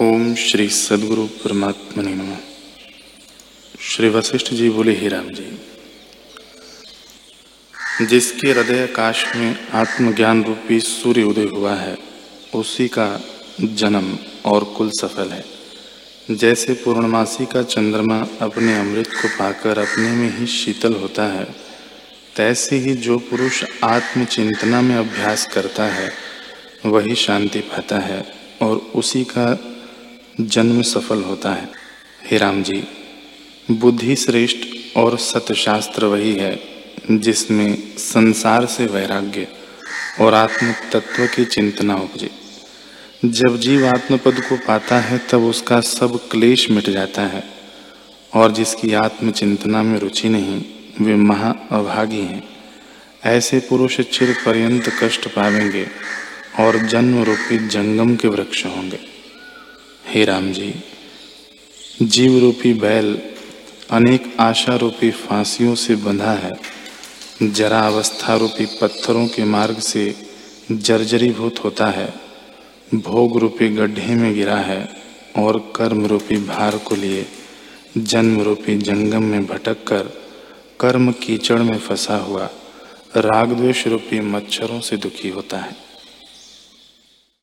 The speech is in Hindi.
ओम श्री सदगुरु परमात्मा नम। श्री वशिष्ठ जी बोले, ही राम जी, जिसके हृदय आकाश में आत्मज्ञान रूपी सूर्य उदय हुआ है, उसी का जन्म और कुल सफल है। जैसे पूर्णमासी का चंद्रमा अपने अमृत को पाकर अपने में ही शीतल होता है, तैसे ही जो पुरुष आत्मचिंतना में अभ्यास करता है, वही शांति पाता है और उसी का जन्म सफल होता है। हे राम जी, बुद्धि श्रेष्ठ और सत्यशास्त्र वही है, जिसमें संसार से वैराग्य और आत्म तत्व की चिंतना उपजे। जब जीव आत्म पद को पाता है, तब उसका सब क्लेश मिट जाता है, और जिसकी आत्म चिंतना में रुचि नहीं, वे महा अभागी हैं। ऐसे पुरुष चिर पर्यंत कष्ट पावेंगे और जन्म रूपी जंगम के वृक्ष होंगे। हे राम जी जीव रूपी बैल अनेक आशा रूपी फांसियों से बंधा है। जरा अवस्था रूपी पत्थरों के मार्ग से जर्जरीभूत होता है। भोग रूपी गड्ढे में गिरा है और कर्म रूपी भार को लिए जन्म रूपी जंगम में भटक कर कर्म कीचड़ में फंसा हुआ राग द्वेष रूपी मच्छरों से दुखी होता है।